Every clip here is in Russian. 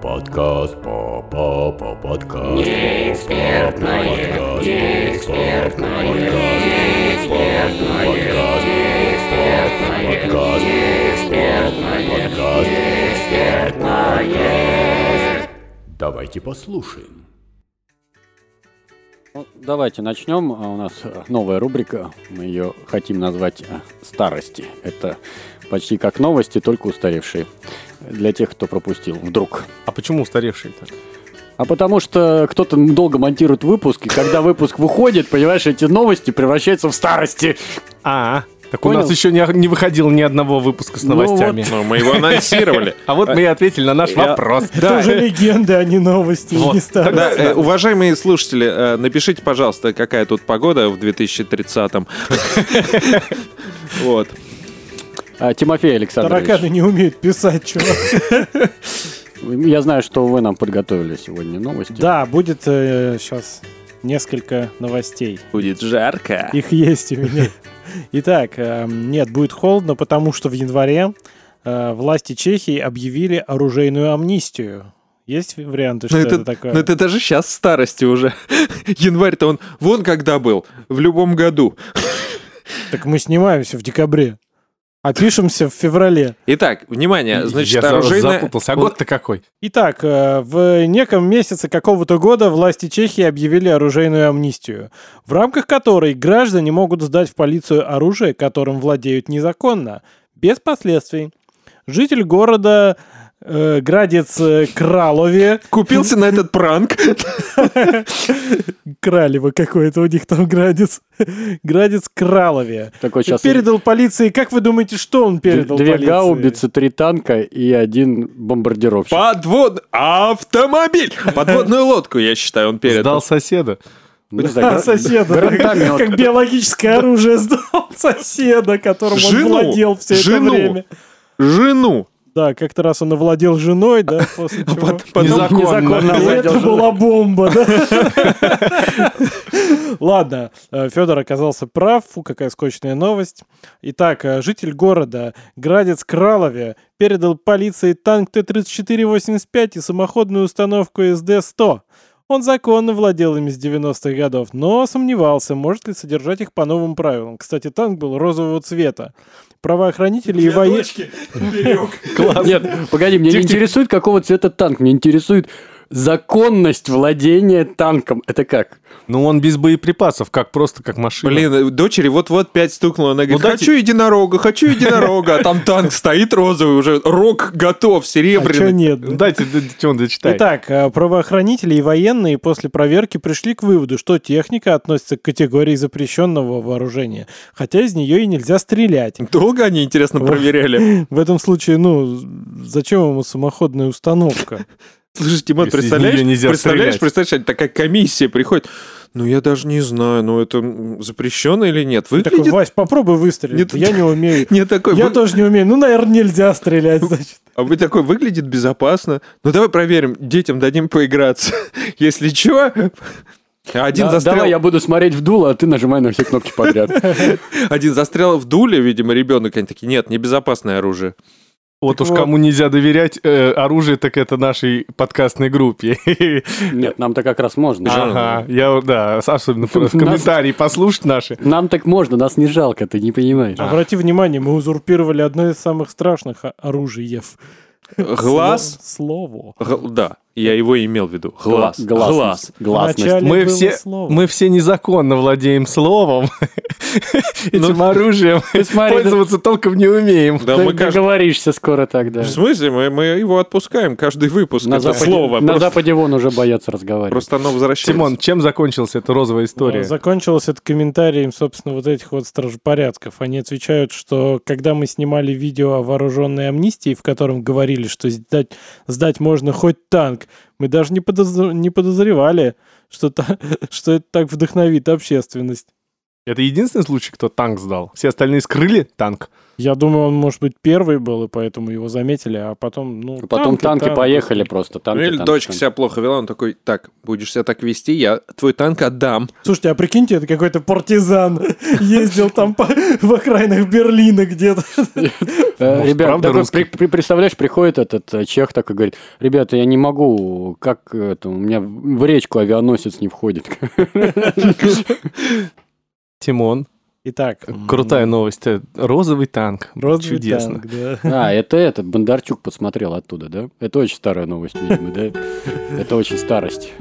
Подкаст, по-по-по подкаст. Неэкспертное, Подкаст, неэкспертное, неэкспертное, подкаст, неэкспертное, подкаст, неэкспертное, неэкспертное. Давайте послушаем. Ну, Давайте начнем. А У нас новая рубрика. Мы ее хотим назвать «Старости». Это почти как новости, только устаревшие. Для тех, кто пропустил вдруг. А почему устаревший-то? А потому что кто-то долго монтирует выпуск, и когда выпуск выходит, понимаешь, эти новости превращаются в старости. А, так Понял? у нас еще не, не выходило ни одного выпуска с Ну новостями. Ну, мы его анонсировали. А вот мы и ответили на наш вопрос. Это уже легенды, а не новости, Вот. не старые. Да, э, уважаемые слушатели, э, напишите, пожалуйста, какая тут погода в 2030-м. Вот. А, Тимофей Александрович, Тараканы не умеют писать, чувак. я знаю, что вы нам подготовили сегодня новости. Да, будет сейчас несколько новостей. Будет жарко. Их есть у меня. Итак, э, нет, будет холодно, потому что в январе э, власти Чехии объявили оружейную амнистию. Есть варианты, что Ну это, это, такое? ну это даже сейчас в старости уже. Январь-то он вон когда был, в любом году. Так мы снимаемся в декабре, а пишемся в феврале. Итак, внимание, значит, Я оружейная... запутался. А год-то какой? Итак, э, в неком месяце какого-то года власти Чехии объявили оружейную амнистию, в рамках которой граждане могут сдать в полицию оружие, которым владеют незаконно, без последствий. Житель города э, Градец э, Кралове, Купился на этот пранк. Кралево какой-то у них там Градец, Градец Кралове, Такой сейчас передал полиции, как вы думаете, что он передал две полиции? гаубицы, три танка и один бомбардировщик. Подвод... Автомобиль! Подводную лодку, я считаю, он передал. Сдал соседа. Ну, знаю, А, соседа, гранатомет. как биологическое оружие сдал соседа, которым он владел все это жену. время. Жену. Да, как-то раз он овладел женой, да, после чего... Пот- потом- Незаконно. Незаконно это была бомба, да? Ладно, Федор оказался прав. Фу, какая скучная новость. Итак, э, житель города Градец Кралове передал полиции танк Т-34-85 и самоходную установку СД-100. Он законно владел ими с 90-х годов, но сомневался, может ли содержать их по новым правилам. Кстати, танк был розового цвета. Правоохранители и военные... Нет, погоди, меня не интересует, какого цвета танк. Мне интересует законность владения танком. Это как? Ну, он без боеприпасов, как просто как машина. Блин, дочери вот-вот пять стукнуло. Она говорит, Ну, дайте- хочу единорога, хочу единорога. А там танк стоит розовый уже, рог готов, А серебряный. нет? Ну, Дайте, он дочитает. Итак, э, правоохранители и военные после проверки пришли к выводу, что техника относится к категории запрещенного вооружения, хотя из нее и нельзя стрелять. Долго они, интересно, проверяли? В этом случае, ну, зачем ему самоходная установка? Слушай, Тимон, Если представляешь, представляешь, стрелять. представляешь, такая комиссия приходит. Ну, я даже не знаю, ну, это запрещено или нет. Такой, Выглядит... Вась, попробуй выстрелить. Нет. Я не умею. Не такой, Я вы- тоже не умею. Ну, наверное, нельзя стрелять, значит. а вы такой, выглядит безопасно. Ну, давай проверим, детям дадим поиграться. Если что, один Да, застрял, Давай я буду смотреть в дуло, а ты нажимай на все кнопки подряд. один застрял в дуле, видимо, ребенок, они такие, нет, небезопасное оружие. Вот Так уж вот. кому нельзя доверять э, оружие, так это нашей подкастной группе. Нет, нам-то как раз можно. Ага, я, да, особенно в комментарии послушать наши. Нам так можно, нас не жалко, ты не понимаешь. Обрати внимание, мы узурпировали одно из самых страшных о- оружиев. Глаз, Слово. Г- да, я его имел в виду. Глаз, глаз. Гласность. Гласность. Мы все, слово. мы все незаконно владеем словом. Этим оружием смотри, пользоваться толком не умеем. Да, Ты мы каждый... договоришься скоро тогда. В смысле? Мы, мы его отпускаем каждый выпуск. На это Западе, слово. на просто, Западе вон уже боятся разговаривать. просто оно возвращается. Тимон, чем закончилась эта розовая история? Закончилось это комментарием, собственно, вот этих вот стражепорядков. Они отвечают, что когда мы снимали видео о вооруженной амнистии, в котором говорили, что сдать, сдать можно хоть танк, мы даже не, подозр- не подозревали, что, та- что это так вдохновит общественность. Это единственный случай, кто танк сдал. Все остальные скрыли танк. Я думаю, он, может быть, первый был, и поэтому его заметили, а потом, ну... Потом танки, танки. поехали просто. Танки, Ну или танки, дочка танки. себя плохо вела, он такой, так, будешь себя так вести, я твой танк отдам. Слушайте, а прикиньте, это какой-то партизан ездил там в окраинах Берлина где-то. Э, Ребят, представляешь, приходит этот э, чех такой говорит, ребята, я не могу, как это, у меня в речку авианосец не входит. Тимон. Итак. Крутая новость. Э, Розовый танк. розовый Чудесно. танк, да. А, это этот, Бондарчук посмотрел оттуда, да? Это очень старая новость, видимо, да? Это очень старость.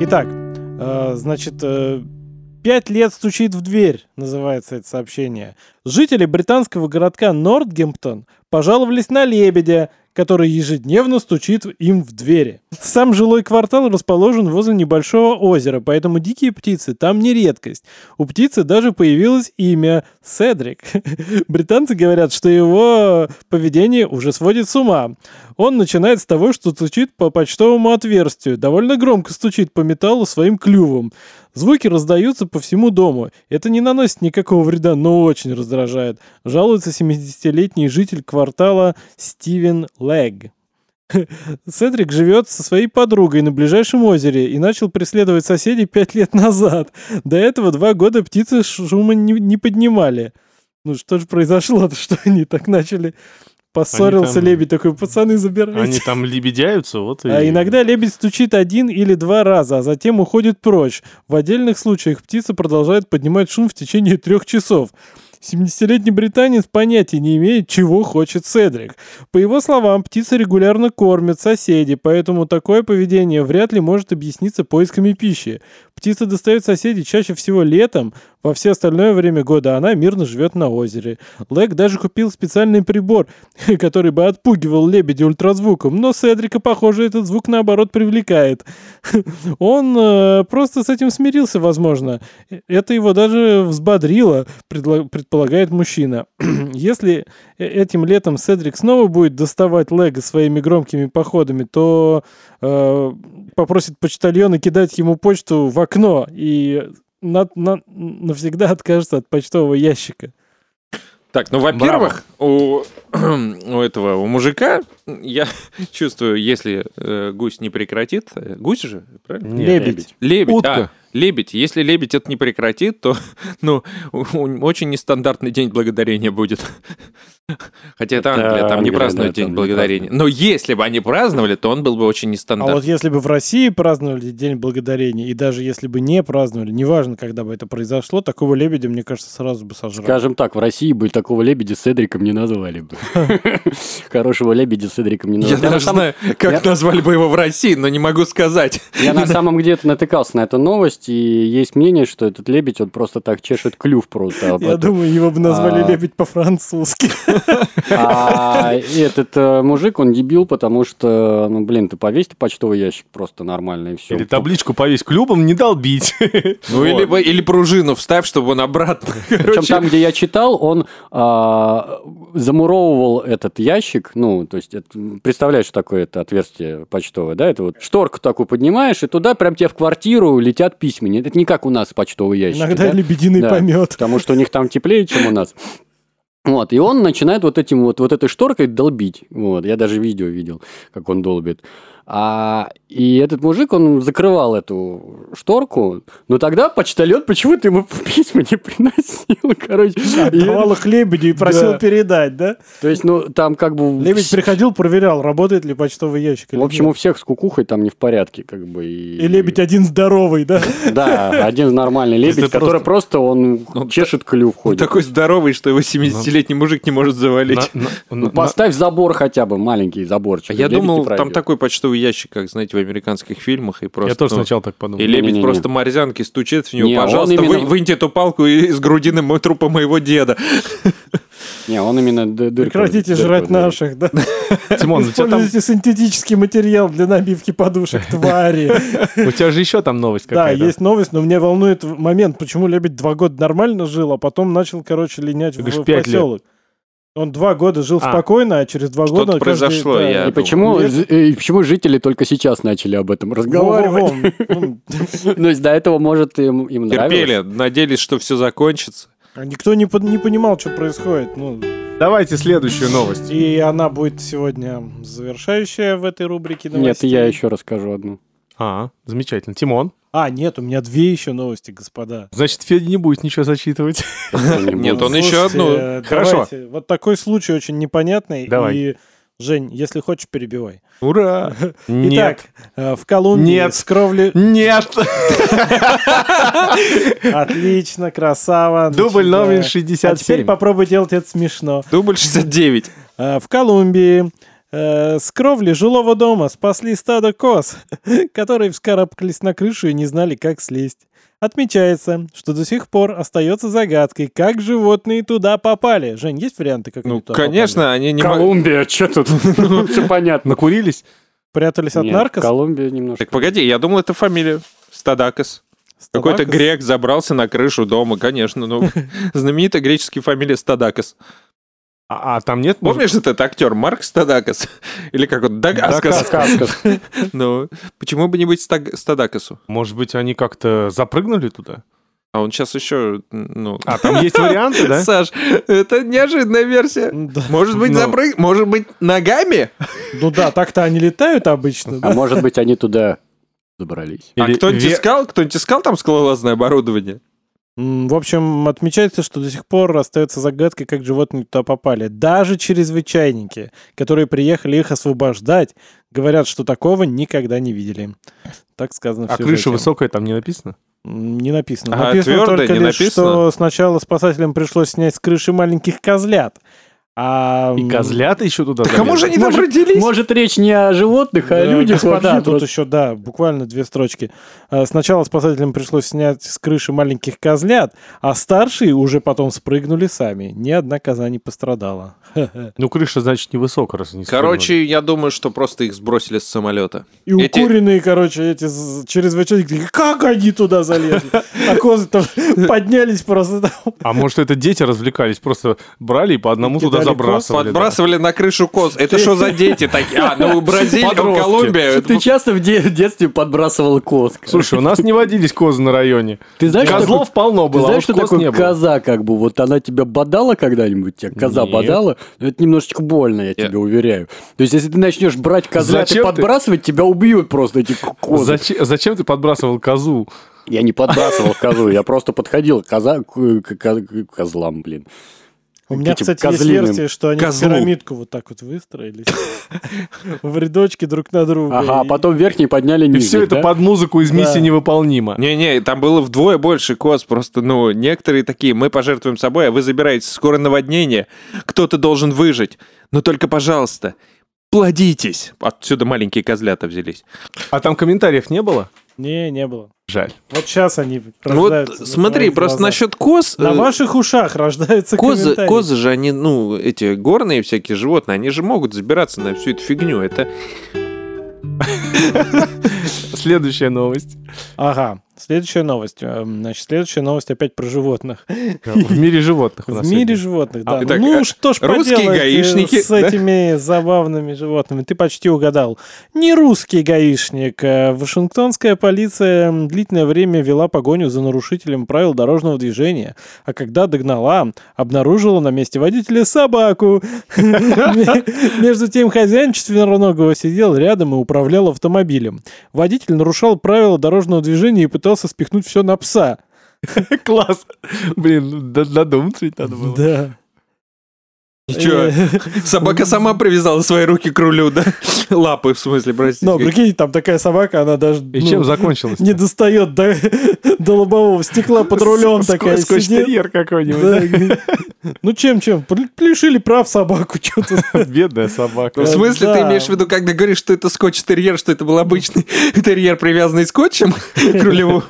Итак, э, значит, э, пять лет стучит в дверь, называется это сообщение. Жители британского городка Нортгемптон пожаловались на лебедя, который ежедневно стучит им в двери. Сам жилой квартал расположен возле небольшого озера, поэтому дикие птицы там не редкость. У птицы даже появилось имя Седрик. Британцы говорят, что его поведение уже сводит с ума. Он начинает с того, что стучит по почтовому отверстию, довольно громко стучит по металлу своим клювом. Звуки раздаются по всему дому. Это не наносит никакого вреда, но очень раздражает. Жалуется 70-летний житель квартала Стивен Лэг. Седрик живет со своей подругой на ближайшем озере и начал преследовать соседей пять лет назад. До этого два года птицы шума не, не поднимали. Ну что же произошло-то, что они так начали? Поссорился там- лебедь такой, пацаны, забирайте. Они там лебедяются, вот и... А иногда лебедь стучит один или два раза, а затем уходит прочь. В отдельных случаях птица продолжает поднимать шум в течение трех часов. 70-летний британец понятия не имеет, чего хочет Седрик. По его словам, птица регулярно кормит соседей, поэтому такое поведение вряд ли может объясниться поисками пищи. Птица достает соседей чаще всего летом, во все остальное время года она мирно живет на озере. Лэг даже купил специальный прибор, который бы отпугивал лебедя ультразвуком, но Седрика, похоже, этот звук наоборот привлекает. Он э, просто с этим смирился, возможно. Это его даже взбодрило, предполагает мужчина. Если э- этим летом Седрик снова будет доставать Лего своими громкими походами, то э, попросит почтальона кидать ему почту в окно и на- на- навсегда откажется от почтового ящика. Так, ну, во-первых, у, у этого, у мужика, я чувствую, если э, гусь не прекратит, э, гусь же, правильно? Нет, Лебедь. Лебедь, Утка. А, лебедь. Если лебедь это не прекратит, то, ну, очень нестандартный день благодарения будет. Хотя это Это Англия, там не Англия, празднуют да, День не благодарения. Но если бы они праздновали, то он был бы очень А вот нестандартный. если бы в России праздновали День Благодарения, и даже если бы не праздновали, неважно, когда бы это произошло, такого лебедя, мне кажется, сразу бы сожрали. Скажем так, в России бы такого лебедя с Эдриком не назвали бы. Хорошего лебедя с Эдриком не Я назвали. на даже самом- знаю, как назвали бы его в России, но не могу сказать. Я на самом где-то натыкался на эту новость, и есть мнение, что этот лебедь, он просто так чешет клюв просто. Я думаю, его бы назвали А. лебедь по-французски. А этот э, мужик, он дебил, потому что, ну, блин, ты повесь ты почтовый ящик просто нормально, и все. Или табличку повесь клюбом, не долбить. Ну, или, пружину вставь, чтобы он обратно. Причем там, где я читал, он а, замуровывал этот ящик, ну, то есть, представляешь, что такое это отверстие почтовое, да? Это вот шторку такую поднимаешь, и туда прям тебе в квартиру летят письма. Нет, Это не как у нас почтовый ящик. Иногда лебединый Да. помет. Потому что у них там теплее, чем у нас. Вот, и он начинает вот этим вот, вот этой шторкой долбить. Вот, я даже видео видел, как он долбит. А, и этот мужик, он закрывал эту шторку, но тогда почтальон почему-то ему письма не приносил, короче. Отдавал их лебедю и просил Да. передать, да? То есть, ну, там как бы... Лебедь приходил, проверял, работает ли почтовый ящик В общем, у нет. всех с кукухой там не в порядке, как бы. И, И лебедь один здоровый, да? Да, один нормальный лебедь, который просто, он Он чешет клюв он ходит. такой здоровый, что его 70-летний мужик не может завалить. Ну, поставь забор хотя бы, маленький заборчик. Я думал, там такой почтовый ящик, как, знаете, в американских фильмах. И просто, Я тоже ну, сначала так подумал. И лебедь Не-не-не. просто морзянки стучит в него. Не, Пожалуйста, именно- вы- выньте эту палку из грудины мо- трупа моего деда. Не, он именно ды- дырку- Прекратите дырку жрать дырит. наших, да? Тимон, у тебя, там, Используйте синтетический материал для набивки подушек, твари. у тебя же еще там новость Да, какая-то. есть новость, но меня волнует момент, почему лебедь два года нормально жил, а потом начал, короче, линять в поселок. Он два года жил А. спокойно, а через два Что-то года... каждый- произошло, да. я И почему, з- и почему жители только сейчас начали об этом разговаривать? Ну, То есть до этого, может, им, им Терпели, нравилось. надеялись, что все закончится. а Никто не, понимал, что происходит. Ну, Давайте следующую новость. и она будет сегодня завершающая в этой рубрике Нет, я еще расскажу одну. А, замечательно. Тимон. А, нет, у меня две еще новости, господа. Значит, Федя не будет ничего зачитывать. Нет, он еще одну. э, Хорошо. Вот такой случай очень непонятный. Давай. И, Жень, если хочешь, перебивай. Ура! Итак, Нет. э, в Колумбии Нет. с кровли... Нет! Отлично, красава. Дубль номер да. А теперь 67. попробуй делать это смешно. Дубль 69. Э, В Колумбии с кровли жилого дома спасли стадо коз, которые вскарабкались на крышу и не знали, как слезть. Отмечается, что до сих пор остается загадкой, как животные туда попали. Жень, есть варианты, как Ну, они туда конечно, они не. Колумбия, что тут? Все понятно. Накурились? попали? Прятались от наркос? Колумбия немножко. Так погоди, я думал, это фамилия. Стадакос. Какой-то грек забрался на крышу дома, конечно. Ну, знаменитая греческая фамилия Стадакос. А, а там нет? может, Помнишь этот актер Марк Стадакос? Или как он? Дагаскос. Каскас. Ну, почему бы не быть Стаг- Стадакосу? Может быть, они как-то запрыгнули туда? А он сейчас еще, ну... А, там есть варианты, да? Саш, это неожиданная версия. Да. Может быть, Ну. запрыг... Может быть, ногами? Ну да, так-то они летают обычно. А да. может быть, они туда добрались. А кто-нибудь искал? Кто-нибудь искал там скалолазное оборудование? В общем, отмечается, что до сих пор остается загадкой, как животные туда попали. Даже чрезвычайники, которые приехали их освобождать, говорят, что такого никогда не видели. Так сказано в А сюжете. крыша высокая там не написано? Не написано. А написано твердо только не лишь, написано? что сначала спасателям пришлось снять с крыши маленьких козлят. А, И козлята еще туда Так а залезли? может они там Может- родились? Может, речь не о животных, а да, о людях господа, вообще тут просто. еще, да, буквально две строчки. А, Сначала спасателям пришлось снять с крыши маленьких козлят, а старшие уже потом спрыгнули сами. Ни одна коза не пострадала. Ну, крыша, значит, невысокая, раз они Короче, я думаю, что просто их сбросили с самолета. И Эти- укуренные, короче, эти чрезвычайники, как они туда залезли? А козы там поднялись просто там. спрыгнули. А может, это дети развлекались, просто брали и по одному туда Забрасывали. да. Подбрасывали на крышу коз. Это что за дети такие? А, ну Бразилия. Колумбия. Ты часто в де- детстве подбрасывал коз. Слушай, у нас не водились козы на районе. ты знаешь, что Козлов полно Ты было, а знаешь, что такое коза, как бы, вот она тебя бодала когда-нибудь, тебя коза бодала, Ну, это немножечко больно, я тебе уверяю. То есть, если ты начнешь брать козлят и Зачем ты- подбрасывать, тебя убьют просто эти козы. Зачем, зачем ты подбрасывал козу? Я не подбрасывал козу, я просто подходил к коза, к, к- к- к козлам, блин. У меня, Этим кстати, есть козлиным. версия, что они Козлу. пирамидку вот так вот выстроились. В рядочке друг на друга. Ага, а И- потом верхний подняли И нижний, все это под музыку из миссии невыполнима. Не-не, там было вдвое больше коз. Просто, ну, некоторые такие, мы пожертвуем собой, а вы забираете. Скоро наводнение. Кто-то должен выжить. Но только, пожалуйста, плодитесь. Отсюда маленькие козлята взялись. А там комментариев не было? Не, не было. Жаль. Вот сейчас они Ну вот рождаются смотри, просто глазах. насчет коз... На э, ваших ушах рождаются Козы, козы же, они, ну, эти горные всякие животные, они же могут забираться на всю эту фигню. Это Следующая новость. Ага, следующая новость. Эм, Значит, следующая новость опять про животных. В мире животных В мире сегодня. животных, да. итак, ну э, что ж русские поделать э, гаишники, с да? этими забавными животными. Ты почти угадал. Не русский гаишник. Э, Вашингтонская полиция длительное время вела погоню за нарушителем правил дорожного движения, а когда догнала, обнаружила на месте водителя собаку. Между тем хозяин четвероногого сидел рядом и управлял автомобилем. Водитель нарушал правила дорожного движения и пытался спихнуть все на пса. Класс. Блин, додуматься ведь надо было. Да. Ничего, Э, собака сама привязала свои руки к рулю, да? Лапы, в смысле, простите. Ну, прикинь, там такая собака, она даже И ну, чем закончилось? не достает до, до лобового стекла под рулем такая сидит. Скотч-терьер какой-нибудь. Да, Ну чем, чем? Лишили прав собаку, что-то. Бедная собака. Ну, в смысле, ты да. имеешь в виду, когда говоришь, что это скотч-терьер, что это был обычный терьер, привязанный скотчем к рулеву?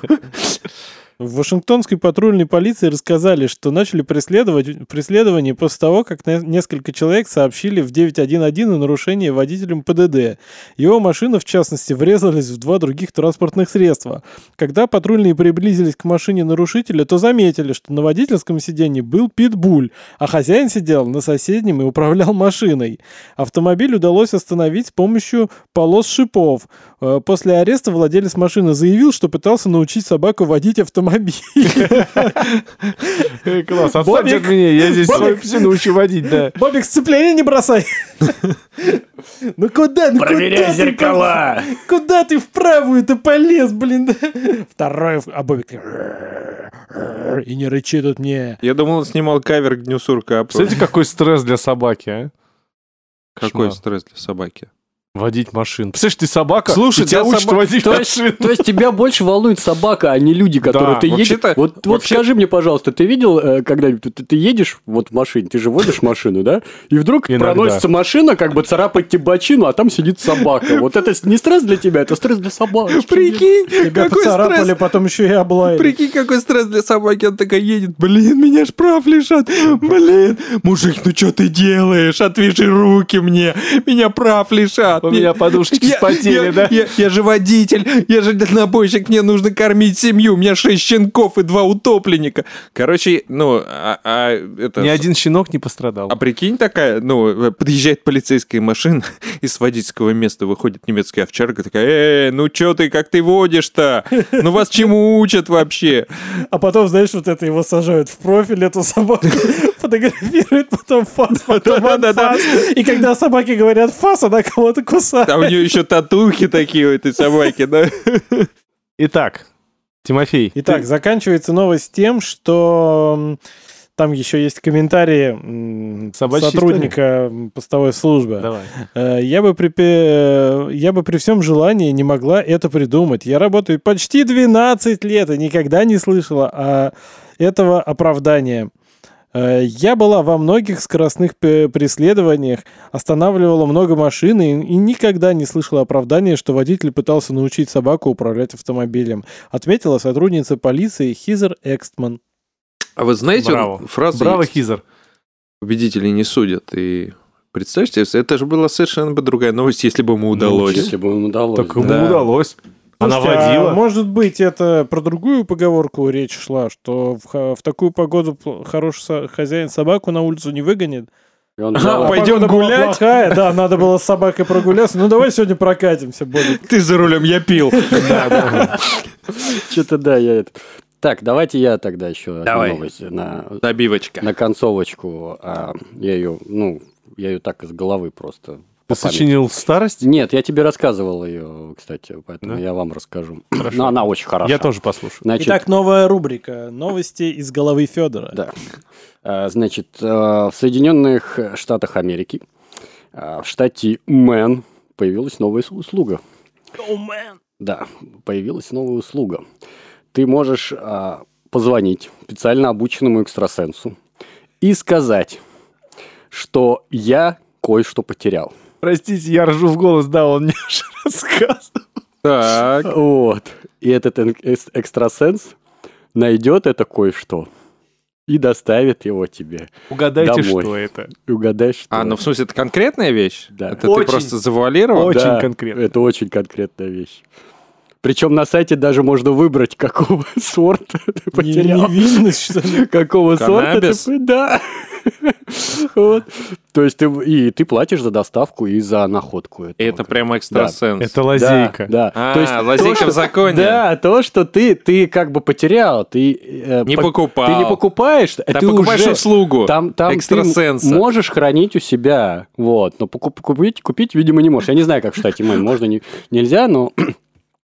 В Вашингтонской патрульной полиции рассказали, что начали преследовать, преследование после того, как не- несколько человек сообщили в 911 о нарушении водителем ПДД. Его машина, в частности, врезалась в два других транспортных средства. Когда патрульные приблизились к машине нарушителя, то заметили, что на водительском сиденье был питбуль, а хозяин сидел на соседнем и управлял машиной. Автомобиль удалось остановить с помощью полос шипов. Э, После ареста владелец машины заявил, что пытался научить собаку водить автомобиль. Э, Класс, отстаньте Бобик! от меня, я здесь свою псину научу водить, да. Бобик, сцепление не бросай! Ну куда? Ну Проверяй куда ты зеркала. Куда ты в правую-то полез, блин? Второй, а Бобик... И не рычи тут мне. Я думал, он снимал кавер к Дню сурка. а Представляете, какой стресс для собаки, а? Какой стресс для собаки? Водить машину. Представляешь, ты собака, Слушай, и тебя учат водить То есть, машину. то есть тебя больше волнует собака, а не люди, которые Да, ты едешь. Вот, вот вообще- скажи мне, пожалуйста, ты видел э, когда-нибудь, ты, ты едешь вот в машине, ты же водишь машину, да? И вдруг Иногда. проносится машина, как бы царапает тебе бочину, а там сидит собака. Вот это не стресс для тебя, это стресс для собаки. Прикинь, Тебя какой поцарапали, стресс. потом еще и облаяли. Прикинь, какой стресс для собаки. Он такая едет. Блин, меня ж прав лежат. Блин, мужик, ну что ты делаешь? Отвяжи руки мне. Меня прав лишат. У меня подушечки я- да? Я, же водитель, я же дальнобойщик, мне нужно кормить семью, у меня шесть щенков и два утопленника. Короче, ну, а, а это... Ни один щенок не пострадал. А прикинь такая, ну, подъезжает полицейская машина, и с водительского места выходит немецкая овчарка, такая, э, ну чё ты, как ты водишь-то? Ну вас чему учат вообще? А потом, знаешь, вот это его сажают в профиль, эту собаку фотографируют, потом фас, потом анфас. И когда собаки говорят фас, она кого-то кусает. А у нее еще татухи такие у этой собаки, да? Итак, Тимофей. Итак, ты- заканчивается новость тем, что там еще есть комментарии Собачья сотрудника м, постовой службы. Давай. Э, Я бы, при, я бы при всем желании не могла это придумать. Я работаю почти 12 лет и никогда не слышала о этого оправдания. Э, Я была во многих скоростных преследованиях, останавливала много машин и, и никогда не слышала оправдания, что водитель пытался научить собаку управлять автомобилем, отметила сотрудница полиции Хизер Экстман. А вы знаете, Браво. фраза Браво, есть, Хизер. победителей не судят, и... Представьте, это же была совершенно бы другая новость, если бы ему удалось. Ну, Если бы им удалось. Так ему Да. удалось. Она Слушайте, а водила. может быть, это про другую поговорку речь шла, что в, в такую погоду хороший со- хозяин собаку на улицу не выгонит. И он А, А пойдем гулять? плохая, да, надо было с собакой прогуляться. Ну, давай сегодня прокатимся, Бобик. Ты за рулем, я пил. Что-то да, я это... Так, давайте я тогда еще Давай. новость на, Набивочка. на концовочку. А, я ее, ну, я ее так из головы просто. Ты по памяти. сочинил старость? Нет, я тебе рассказывал ее, кстати, поэтому Да? я вам расскажу. Но она очень хорошая. Я тоже послушаю. Значит, Итак, новая рубрика «Новости из головы Федора». Да. А, Значит, э, в Соединенных Штатах Америки, а, в штате Мэн, появилась новая услуга. Да, появилась новая услуга. Ты можешь а, позвонить специально обученному экстрасенсу и сказать, что я кое-что потерял. Простите, я ржу в голос, да, он мне же рассказывал. Так. Вот. И этот экстрасенс найдет это кое-что и доставит его тебе. Угадайте, Домой. что это. Угадай, что А, ну в смысле, это конкретная вещь? Да. Это Очень. ты просто завуалировал? Очень Да, конкретно. Это очень конкретная вещь. Причем на сайте даже можно выбрать, какого сорта ты потерял. Невинность, что ли? Какого сорта ты... Да. Вот. То есть ты, и ты платишь за доставку и за находку. этого. Это прямо экстрасенс. Это лазейка. Да, да. А, То есть лазейка то, в законе. Да, то, что ты, ты как бы потерял, ты... э, Не по- покупал. Ты не покупаешь, Ты ты покупаешь уже... услугу Там, там экстрасенса. ты можешь хранить у себя, вот, но покуп- купить, купить, видимо, не можешь. Я не знаю, как в штате Мэн, можно, не, нельзя, но...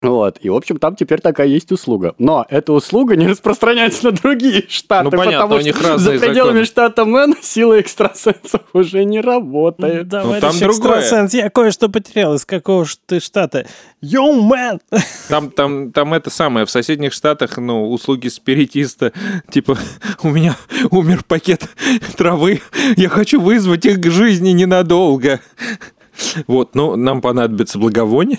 Вот, и, в общем, там теперь такая есть услуга. Но эта услуга не распространяется на другие штаты, Ну, понятно, потому у них что за пределами законы. штата Мэн сила экстрасенсов уже не работает. Товарищ там другое. экстрасенс, я кое-что потерял. Из какого ж ты штата? Yo, man! Там, там, там это самое, в соседних штатах, ну, услуги спиритиста, типа, у меня умер пакет травы, я хочу вызвать их к жизни ненадолго. Вот, ну, нам понадобится благовоние.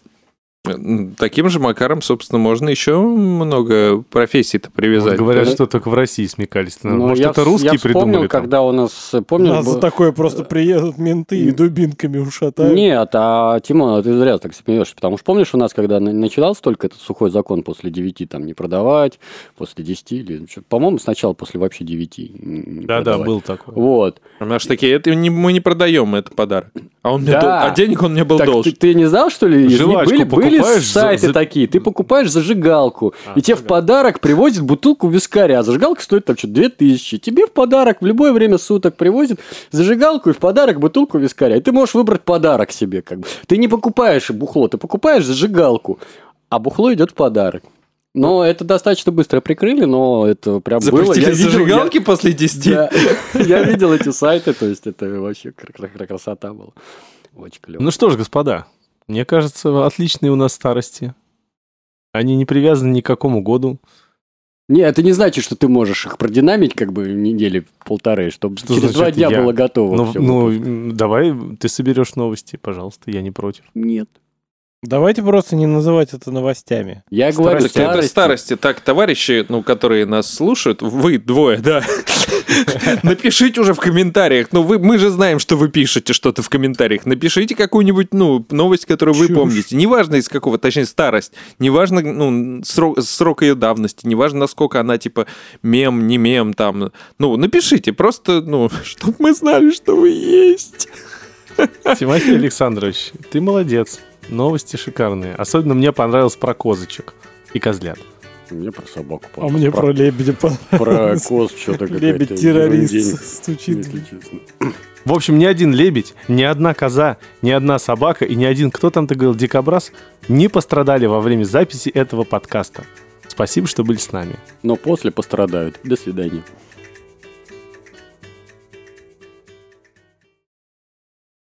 Таким же макаром, собственно, можно еще много профессий-то привязать. Вот говорят, Да. что только в России смекались. Ну, Может, я это русские я вспомнил, придумали там? когда у нас, помнишь... Нас за такое просто приедут менты и дубинками ушатают. Нет, а, Тимон, ты зря так смеешься, потому что помнишь, у нас, когда на- начинался только этот сухой закон после 9 там не продавать, после 10 или... По-моему, сначала после вообще 9 не Да-да, был такой. Вот. У нас такие, это не, мы не продаем, это подарок. А, он мне Да. дол- а денег он мне был Так должен. ты, ты не знал, что ли? Жвачку были, были сайты за- такие. Ты покупаешь зажигалку, А, и тебе в подарок привозят бутылку вискаря. А зажигалка стоит там что-то 2000. Тебе в подарок в любое время суток привозят зажигалку и в подарок бутылку вискаря. И ты можешь выбрать подарок себе. Как бы. Ты не покупаешь бухло, ты покупаешь зажигалку, а бухло идет в подарок. Но это достаточно быстро прикрыли, но это прям было. Запустили Я видел- я- зажигалки после 10? Да. Я видел эти сайты, то есть это вообще кр- кр- красота была. Очень клево. Ну что ж, господа, мне кажется, отличные у нас старости. Они не привязаны ни к какому году. Не, это не значит, что ты можешь их продинамить как бы недели полторы, чтобы Что через два значит дня я? было готово. Ну, ну, давай ты соберешь новости, пожалуйста, я не против. Нет. Давайте просто не называть это новостями. Я говорю Так это старости. старости. Так, товарищи, ну, которые нас слушают, вы двое, да, напишите уже в комментариях. Ну, вы, мы же знаем, что вы пишете что-то в комментариях. Напишите какую-нибудь, ну, новость, которую вы помните. Неважно из какого, точнее, старость. Неважно, ну, срок, срок ее давности. Неважно, насколько она, типа, мем, не мем, там. Ну, напишите, просто, ну, чтобы мы знали, что вы есть. Тимофей Александрович, ты молодец. Новости шикарные. Особенно мне понравилось про козочек и козлят. Мне про собаку А мне про лебедя Про понравилось. коз что-то какая-то Лебедь-террорист стучит. если честно. В общем, ни один лебедь, ни одна коза, ни одна собака и ни один, кто там ты говорил, дикобраз, не пострадали во время записи этого подкаста. Спасибо, что были с нами. Но после пострадают. До свидания.